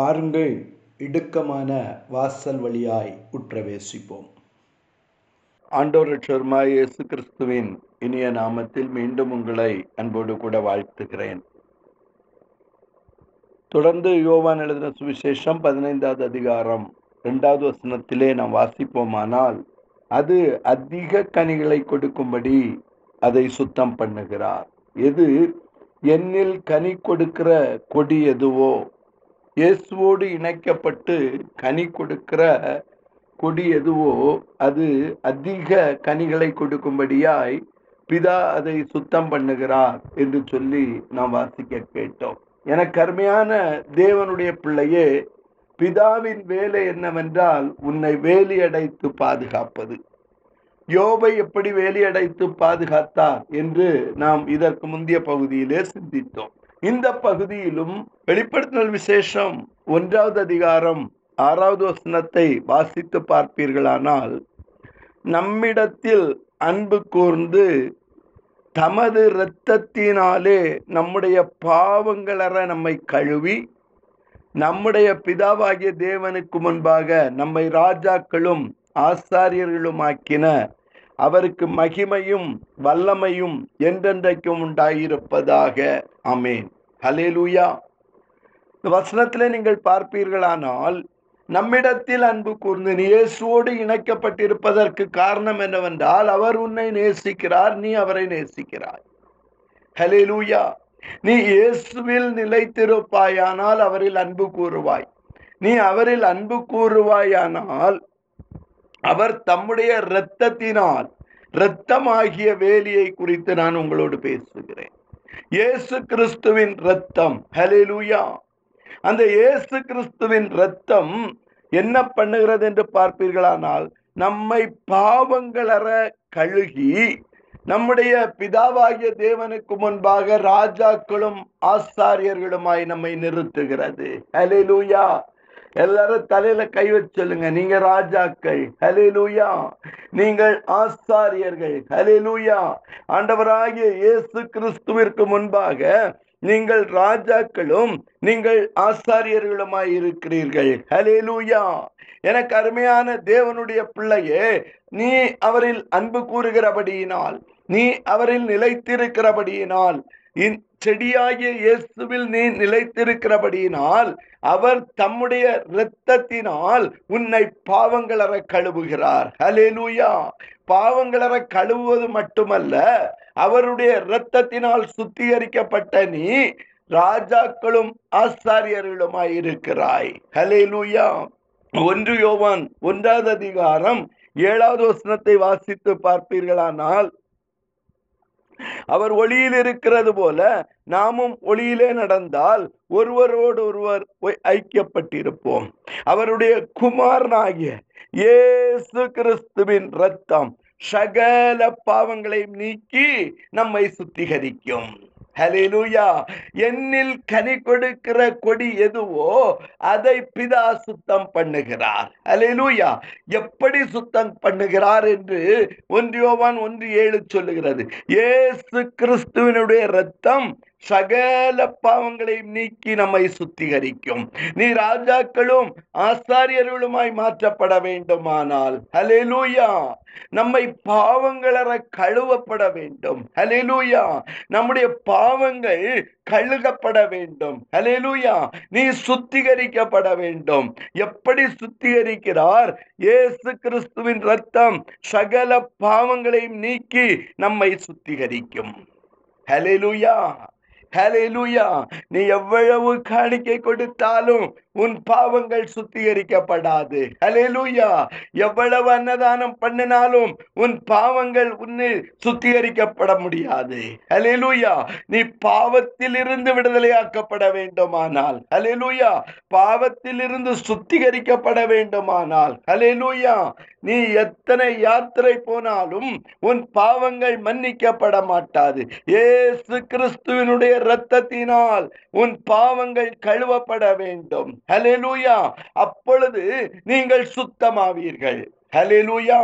பாருங்கள் இடுக்கமான வாசல் வழியாய் உற்றவேசிப்போம். ஆண்டோரட்சர்மாய் இயேசு கிறிஸ்துவின் இனிய நாமத்தில் மீண்டும் உங்களை அன்போடு கூட வாழ்த்துகிறேன். தொடர்ந்து யோவான் எழுதின சுவிசேஷம் பதினைந்தாவது அதிகாரம் இரண்டாவது வசனத்திலே நாம் வாசிப்போமானால் அது அதிக கனிகளை கொடுக்கும்படி அதை சுத்தம் பண்ணுகிறார். எது? என்னில் கனி கொடுக்கிற கொடி எதுவோ? இயேசுவோடு இணைக்கப்பட்டு கனி கொடுக்கிற கொடி எதுவோ அது அதிக கனிகளை கொடுக்கும்படியாய் பிதா அதை சுத்தம் பண்ணுகிறார் என்று சொல்லி நாம் வாசிக்க கேட்டோம். எனக்கு அருமையான தேவனுடைய பிள்ளையே பிதாவின் வேலை என்னவென்றால் உன்னை வேலியடைத்து பாதுகாப்பது. யோபை எப்படி வேலியடைத்து பாதுகாத்தார் என்று நாம் இதற்கு முந்தைய பகுதியிலே சிந்தித்தோம். இந்த பகுதியிலும் வெளிப்படுத்தினல் விசேஷம் ஒன்றாவது அதிகாரம் ஆறாவது வசனத்தை வாசித்து பார்ப்பீர்களானால் நம்மிடத்தில் அன்பு கூர்ந்து தமது இரத்தத்தினாலே நம்முடைய பாவங்களற நம்மை கழுவி நம்முடைய பிதாவாகிய தேவனுக்கு முன்பாக நம்மை ராஜாக்களும் ஆசாரியர்களுமாக்கின அவருக்கு மகிமையும் வல்லமையும் என்றென்றைக்கும் உண்டாயிருப்பதாக. அமேன் ஹலேலூயா இந்த வசனத்தில் நீங்கள் பார்ப்பீர்களானால் நம்மிடத்தில் அன்பு கூர்ந்து நீ இயேசுவோடு இணைக்கப்பட்டிருப்பதற்கு காரணம் என்னவென்றால் அவர் உன்னை நேசிக்கிறார் நீ அவரை நேசிக்கிறாய். ஹலேலூயா நீ இயேசுவில் நிலைத்திருப்பாயானால் அவரில் அன்பு கூறுவாய். நீ அவரில் அன்பு கூறுவாயானால் அவர் தம்முடைய இரத்தத்தினால் இரத்தமாகிய வேலியை குறித்து நான் உங்களோடு பேசுகிறேன். இயேசு கிறிஸ்துவின் ரத்தம் ஹலெலுயா அந்த இயேசு கிறிஸ்துவின் ரத்தம் என்ன பண்ணுகிறது என்று பார்ப்பீர்களானால் நம்மை பாவங்களற கழுகி நம்முடைய பிதாவாகிய தேவனுக்கு முன்பாக ராஜாக்களும் ஆசாரியர்களுமாய் நம்மை நிறுத்துகிறது. ஹலேலூயா எல்லாரும் தலையில கை வச்சு சொல்லுங்க. நீங்க ராஜாக்கள். ஹலிலூயா நீங்கள் ஆசாரியர்கள். ஹலிலூயா ஆண்டவராகிய இயேசு கிறிஸ்துவிற்கு முன்பாக நீங்கள் ராஜாக்களும் நீங்கள் ஆசாரியர்களுமாய் இருக்கிறீர்கள். ஹலேலூயா எனக்கு அருமையான தேவனுடைய பிள்ளையே நீ அவரில் அன்பு கூறுகிறபடியினால் நீ அவரில் நிலைத்திருக்கிறபடியினால் செடியாகிய இயேசுவில் நீ நிலைத்திருக்கிறபடியினால் அவர் தம்முடைய இரத்தத்தினால் உன்னை பாவங்களற கழுவுகிறார். ஹலேலூயா பாவங்களற கழுவுவது மட்டுமல்ல அவருடைய இரத்தத்தினால் சுத்திகரிக்கப்பட்ட நீ ராஜாக்களும் ஆசாரியர்களுமாய் இருக்கிறாய். ஹலேலூயா ஒன்று யோவான் ஒன்றாவது அதிகாரம் ஏழாவது வசனத்தை வாசித்து பார்ப்பீர்களானால் அவர் ஒளியில் இருக்கிறது போல நாமும் ஒளியிலே நடந்தால் ஒருவரோடு ஒருவர் ஐக்கியப்பட்டிருப்போம். அவருடைய குமாரனாகிய இயேசு கிறிஸ்துவின் ரத்தம் சகல பாவங்களையும் நீக்கி நம்மை சுத்திகரிக்கும். ஹலெலுயா என்னில் கனி கொடுக்கிற கொடி எதுவோ அதை பிதா சுத்தம் பண்ணுகிறார். ஹலெலுயா எப்படி சுத்தம் பண்ணுகிறார் என்று ஒன்றியோவான் ஒன்று ஏழு சொல்லுகிறது. ஏசு கிறிஸ்துவனுடைய ரத்தம் சகல பாவங்களையும் நீக்கி நம்மை சுத்திகரிக்கும். நீ ராஜாக்களும் ஆசாரியர்களுமாய் மாற்றப்பட வேண்டுமானால். ஹலெலூயா நம்மை பாவங்களற கழுவப்பட வேண்டும். ஹலெலூயா நம்முடைய பாவங்கள் கழுகப்பட வேண்டும். ஹலெலூயா நீ சுத்திகரிக்கப்பட வேண்டும். எப்படி சுத்திகரிக்கிறார்? இயேசு கிறிஸ்துவின் ரத்தம் சகல பாவங்களையும் நீக்கி நம்மை சுத்திகரிக்கும். ஹலேலூயா ஹலேலூயா நீ எவ்வளவு காணிக்கை கொடுத்தாலும் உன் பாவங்கள் சுத்திகரிக்கப்படாது. ஹலேலூயா எவ்வளவு அன்னதானம் பண்ணினாலும் உன் பாவங்கள் உன்னை சுத்திகரிக்கப்பட முடியாது. ஹலேலூயா நீ பாவத்திலிருந்து விடுதலையாக்கப்பட வேண்டுமானால். ஹலேலூயா பாவத்தில் இருந்து சுத்திகரிக்கப்பட வேண்டுமானால். ஹலேலூயா நீ எத்தனை யாத்திரை போனாலும் உன் பாவங்கள் மன்னிக்கப்பட மாட்டாது. ஏசு கிறிஸ்துவனுடைய இரத்தத்தினால் உன் பாவங்கள் கழுவப்பட வேண்டும். ஹலெலூயா அப்பொழுது நீங்கள் சுத்தமாவீர்கள். ஹலெலூயா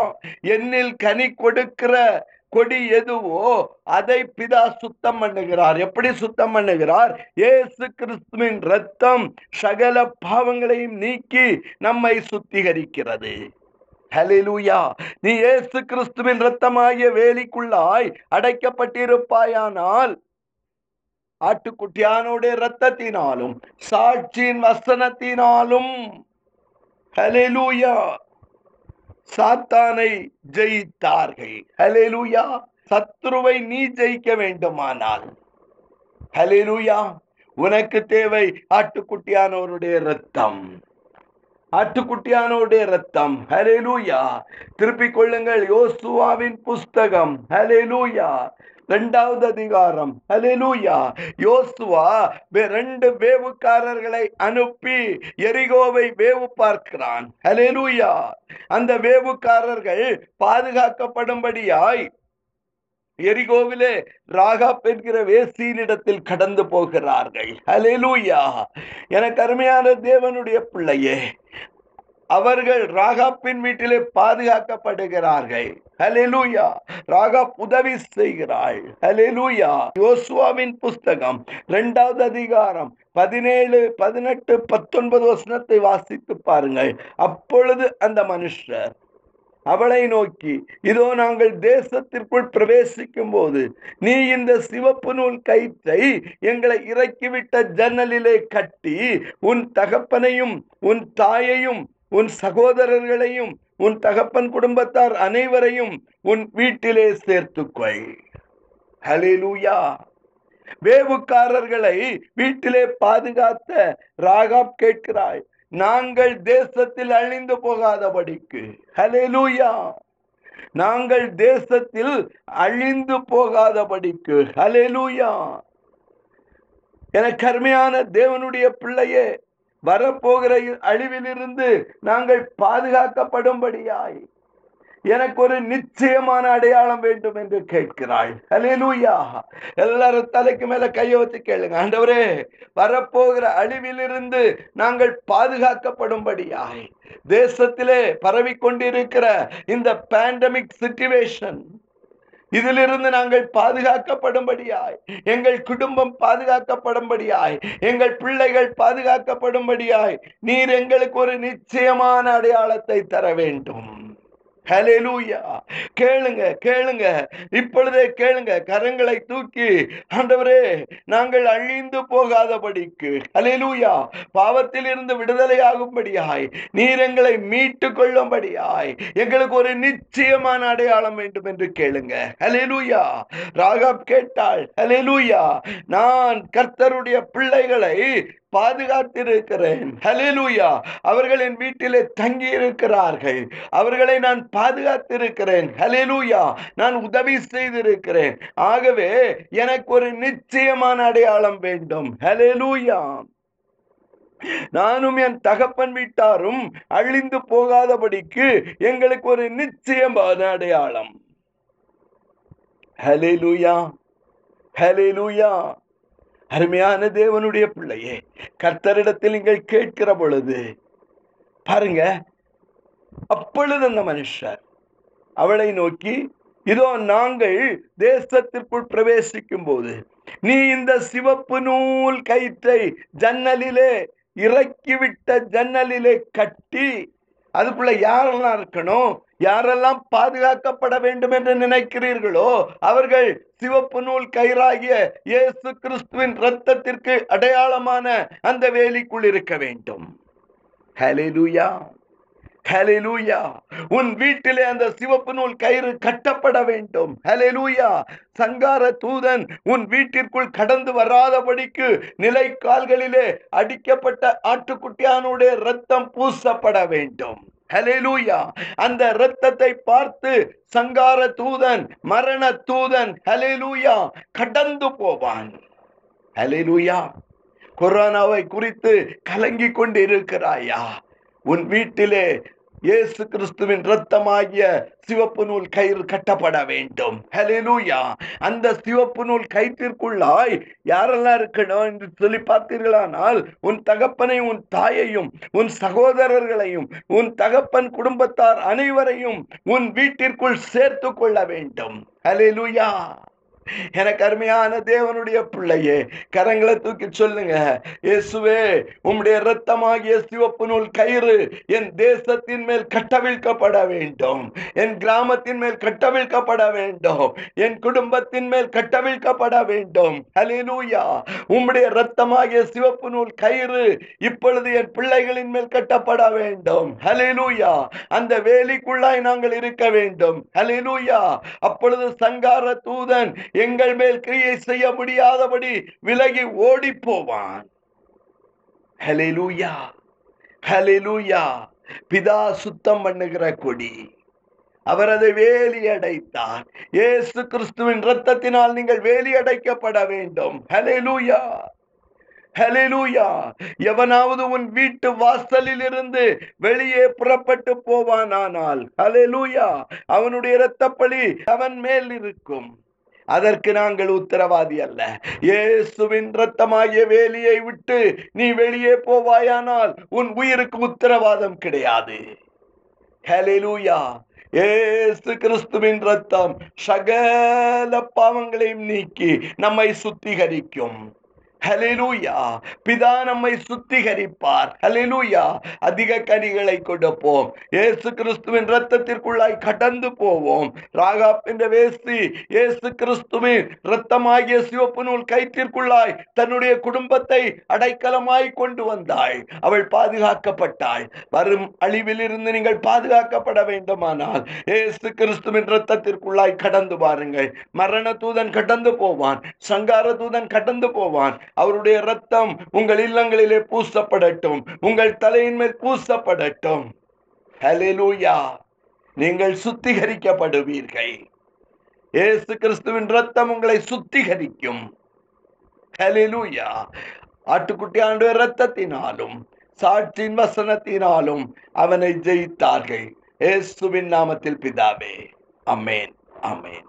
என்னில் கனி கொடுக்கிற கொடி எதுவோ அதை பிதா சுத்தம் பண்ணுகிறார். எப்படி சுத்தம் பண்ணுகிறார்? ஏசு கிறிஸ்துவின் ரத்தம் சகல பாவங்களையும் நீக்கி நம்மை சுத்திகரிக்கிறது. ஹலிலூயா நீ இயேசு கிறிஸ்துவின் ரத்தமாகிய வேலிக்குள்ளாய் அடைக்கப்பட்டிருப்பாயானால் ஆட்டுக்குட்டியானுடைய ரத்தத்தினாலும் சாட்சியின் வசனத்தினாலும். ஹலெலூயா சாத்தானை ஜெயித்தார்கள். ஹலெலூயா சத்ருவை நீ ஜெயிக்க வேண்டுமானால். ஹலெலூயா உனக்கு தேவை ஆட்டுக்குட்டியானவருடைய ரத்தம் ஆட்டுக்குட்டியானோடைய ரத்தம் ஹலெலூயா திருப்பிக் கொள்ளுங்கள். யோசுவாவின் புஸ்தகம். ஹலேலூயா இரண்டாவது அதிகாரம். ஹலேலூயா யோசுவா வே- ரெண்டு வேவுக்காரர்களை அனுப்பி எரிகோவை வேவு பார்க்கிறான். ஹலெலூயா அந்த வேவுக்காரர்கள் பாதுகாக்கப்படும்படியாய் எரிகோவிலே ராகா என்கிற வேசியினிடத்தில் கடந்து போகிறார்கள். ஹலெலூயா எனக்கு அருமையான தேவனுடைய பிள்ளையே அவர்கள் ராகாப்பின் வீட்டிலே பாதுகாக்கப்படுகிறார்கள். ஹalleluya ராகா உதவி செய்கிறாள். ஹalleluya யோசுவாவின் புஸ்தகம் இரண்டாவது அதிகாரம் பதினேழு பதினெட்டு பத்தொன்பது வசனத்தை வாசித்து பாருங்கள். அப்பொழுது அந்த மனுஷர் அவளை நோக்கி இதோ நாங்கள் தேசத்திற்குள் பிரவேசிக்கும் போது நீ இந்த சிவப்பு நூல் கயிற்றை எங்களை இறக்கிவிட்ட ஜன்னலிலே கட்டி உன் தகப்பனையும் உன் தாயையும் உன் சகோதரர்களையும் உன் தகப்பன் குடும்பத்தார் அனைவரையும் உன் வீட்டிலே சேர்த்துக்கொள். ஹலிலூயா வேவுக்காரர்களை வீட்டிலே பாதுகாத்த ராகாப் கேட்கிறாய் நாங்கள் தேசத்தில் அழிந்து போகாதபடிக்கு. ஹலேலூயா நாங்கள் தேசத்தில் அழிந்து போகாதபடிக்கு. ஹலேலூயா என கருமையான தேவனுடைய பிள்ளையே வரப்போகிற அழிவிலிருந்து நாங்கள் பாதுகாக்கப்படும்படியாய் எனக்கு ஒரு நிச்சயமான அடையாளம் வேண்டும் என்று கேட்கிறாள் ஹalleluya. எல்லாரும் தலைக்கு மேல கையை வச்சு கேளுங்க. ஆண்டவரே வரப்போகிற அழிவிலிருந்து நாங்கள் பாதுகாக்கப்படும்படியாய். தேசத்திலே பரவிக்கொண்டிருக்கிற இந்த பேண்டமிக் சிச்சுவேஷன் இதிலிருந்து நாங்கள் பாதுகாக்கப்படும்படியாய் எங்கள் குடும்பம் பாதுகாக்கப்படும்படியாய் எங்கள் பிள்ளைகள் பாதுகாக்கப்படும்படியாய் நீர் எங்களுக்கு ஒரு நிச்சயமான அடையாளத்தை தர வேண்டும். ஹலெலூயா கேளுங்க கேளுங்க. இப்பொழுதே கேளுங்க. கரங்களை தூக்கி ஆண்டவரே நாங்கள் அழிந்து போகாதபடிக்கு ஹலெலூயா பாவத்தில் இருந்து விடுதலையாகும்படியாய் நீர் எங்களை மீட்டு கொள்ளும்படியாய் எங்களுக்கு ஒரு நிச்சயமான அடையாளம் வேண்டும் என்று கேளுங்க. ஹலெலூயா ராகாப் கேட்டாள் ஹலெலூயா நான் கர்த்தருடைய பிள்ளைகளை பாதுகாத்திருக்கிறேன். ஹalleluya அவர்கள் என் வீட்டிலே தங்கி இருக்கிறார்கள் அவர்களை நான் பாதுகாத்திருக்கிறேன். ஹalleluya நான் உதவி செய்திருக்கிறேன். ஆகவே எனக்கு ஒரு நிச்சயமான அடையாளம் வேண்டும். ஹalleluya நானும் என் தகப்பன் வீட்டாரும் அழிந்து போகாதபடிக்கு எங்களுக்கு ஒரு நிச்சயமான அடையாளம். ஹலெலுயா ஹலெலுயா அருமையான தேவனுடைய பிள்ளையே கர்த்தரிடத்தில் நீங்கள் கேட்கிற பொழுது பாருங்க அப்பொழுது அந்த மனுஷர் அவளை நோக்கி இதோ நாங்கள் தேசத்திற்குள் பிரவேசிக்கும் போது நீ இந்த சிவப்பு நூல் கயிற்றை ஜன்னலிலே இறக்கிவிட்ட ஜன்னலிலே கட்டி அதுக்குள்ள யாரெல்லாம் இருக்கணும்? யாரெல்லாம் பாதுகாக்கப்பட வேண்டும் என்று நினைக்கிறீர்களோ அவர்கள் சிவப்பு நூல் கயிறாகிய இயேசு கிறிஸ்துவின் இரத்தத்திற்கு அடையாளமான அந்த வேலிக்குள் இருக்க வேண்டும். ஹalleluya ஹலெலூயா உன் வீட்டிலே அந்த சிவப்பு நூல் கயிறு கட்டப்பட வேண்டும். ஹலெலூயா சங்கார தூதன் உன் வீட்டிற்குள் கடந்து வராதபடிக்கு நிலை கால்களிலே அடிக்கப்பட்ட ஆட்டுக்குட்டியானுடைய ரத்தம் பூசப்பட வேண்டும். ஹலெலூயா அந்த இரத்தத்தை பார்த்து சங்கார தூதன் மரண தூதன் ஹலெலூயா கடந்து போவான். ஹலெலூயா கொரோனாவை குறித்து கலங்கி கொண்டு இருக்கிறாயா உன் வீட்டிலே இயேசு கிறிஸ்துவின் ரத்தமாகிய சிவப்பு நூல் கயிறு கட்டப்பட வேண்டும். ஹalleluya அந்த சிவப்பு நூல் கயிற்றிற்குள்ளாய் யாரெல்லாம் இருக்கணும் என்று சொல்லி பார்த்தீர்களானால் உன் தகப்பனை உன் தாயையும் உன் சகோதரர்களையும் உன் தகப்பன் குடும்பத்தார் அனைவரையும் உன் வீட்டிற்குள் சேர்த்து கொள்ள வேண்டும். ஹalleluya எனக்கு அருமையான தேவனுடைய பிள்ளையே கரங்களை தூக்கி சொல்லுங்க. இயேசுவே உம்முடைய இரத்தமாகிய சிவப்பு நூல் கயிறு என் தேசத்தின் மேல் கட்டவிழ்க்கப்பட வேண்டும். என் கிராமத்தின் மேல் கட்டவிழ்க்கப்பட வேண்டும். என் குடும்பத்தின் மேல் கட்டவிழ்க்கப்பட வேண்டும். அலிலூயா உம்முடைய இரத்தமாகிய சிவப்பு நூல் கயிறு இப்பொழுது என் பிள்ளைகளின் மேல் கட்டப்பட வேண்டும். ஹalleluya அந்த வேலிக்குள்ளாய் நாங்கள் இருக்க வேண்டும். ஹalleluya அப்பொழுது சங்கார தூதன் எங்கள் மேல் கிரியை செய்ய முடியாதபடி விலகி ஓடி போவான் ஹலெலூயா ஹலெலூயா பிதா சுத்தம் பண்ணுகிற கொடி. அவர் அதை வேலி அடைத்தார். ஏசு கிறிஸ்துவின் இரத்தத்தினால் நீங்கள் வேலி அடைக்கப்பட வேண்டும். ஹலெலூயா ஹலெலூயா எவனாவது உன் வீட்டு வாசலில் இருந்து வெளியே புறப்பட்டு போவானானால் ஹலெலூயா அவனுடைய இரத்தப்பழி அவன் மேல் இருக்கும். அதற்கு நாங்கள் உத்தரவாதி அல்ல. இயேசுவின் ரத்தமாகிய வேலியை விட்டு நீ வெளியே போவாயானால் உன் உயிருக்கு உத்தரவாதம் கிடையாது. ஹalleluya. ஏசு கிறிஸ்துவின் ரத்தம் சகல பாவங்களையும் நீக்கி நம்மை சுத்திகரிக்கும். ஹalleluya பிதா நம்மை சுத்திகரிப்பார். ஹalleluya அதிக கனிகளை கொடுப்போம். இயேசு கிறிஸ்துவின் ரத்தத்திற்குள்ளாய் கடந்து போவோம். ராகாப் என்ற வேசி இயேசு கிறிஸ்துவின் ரத்தமாகிய சிவப்பு நூல் கயிற்றிற்குள்ளாய் தன்னுடைய குடும்பத்தை அடைக்கலமாய் கொண்டு வந்தாள். அவள் பாதுகாக்கப்பட்டாள். வரும் அழிவில் இருந்து நீங்கள் பாதுகாக்கப்பட வேண்டுமானால் இயேசு கிறிஸ்துவின் ரத்தத்திற்குள்ளாய் கடந்து பாருங்கள் மரண தூதன் கடந்து போவான். சங்கார தூதன் கடந்து போவான். அவருடைய ரத்தம் உங்கள் இல்லங்களிலே பூசப்படட்டும் உங்கள் தலையின் மேல் பூசப்படட்டும். ஹalleluya நீங்கள் சுத்திகரிக்கப்படுவீர்கள். ஏசு கிறிஸ்துவின் ரத்தம் உங்களை சுத்திகரிக்கும். ஹalleluya ஆட்டுக்குட்டி ஆண்டு ரத்தத்தினாலும் சாட்சியின் வசனத்தினாலும் அவனை ஜெயித்தார்கள். இயேசுவின் நாமத்தில் பிதாவே. அமேன் அமேன்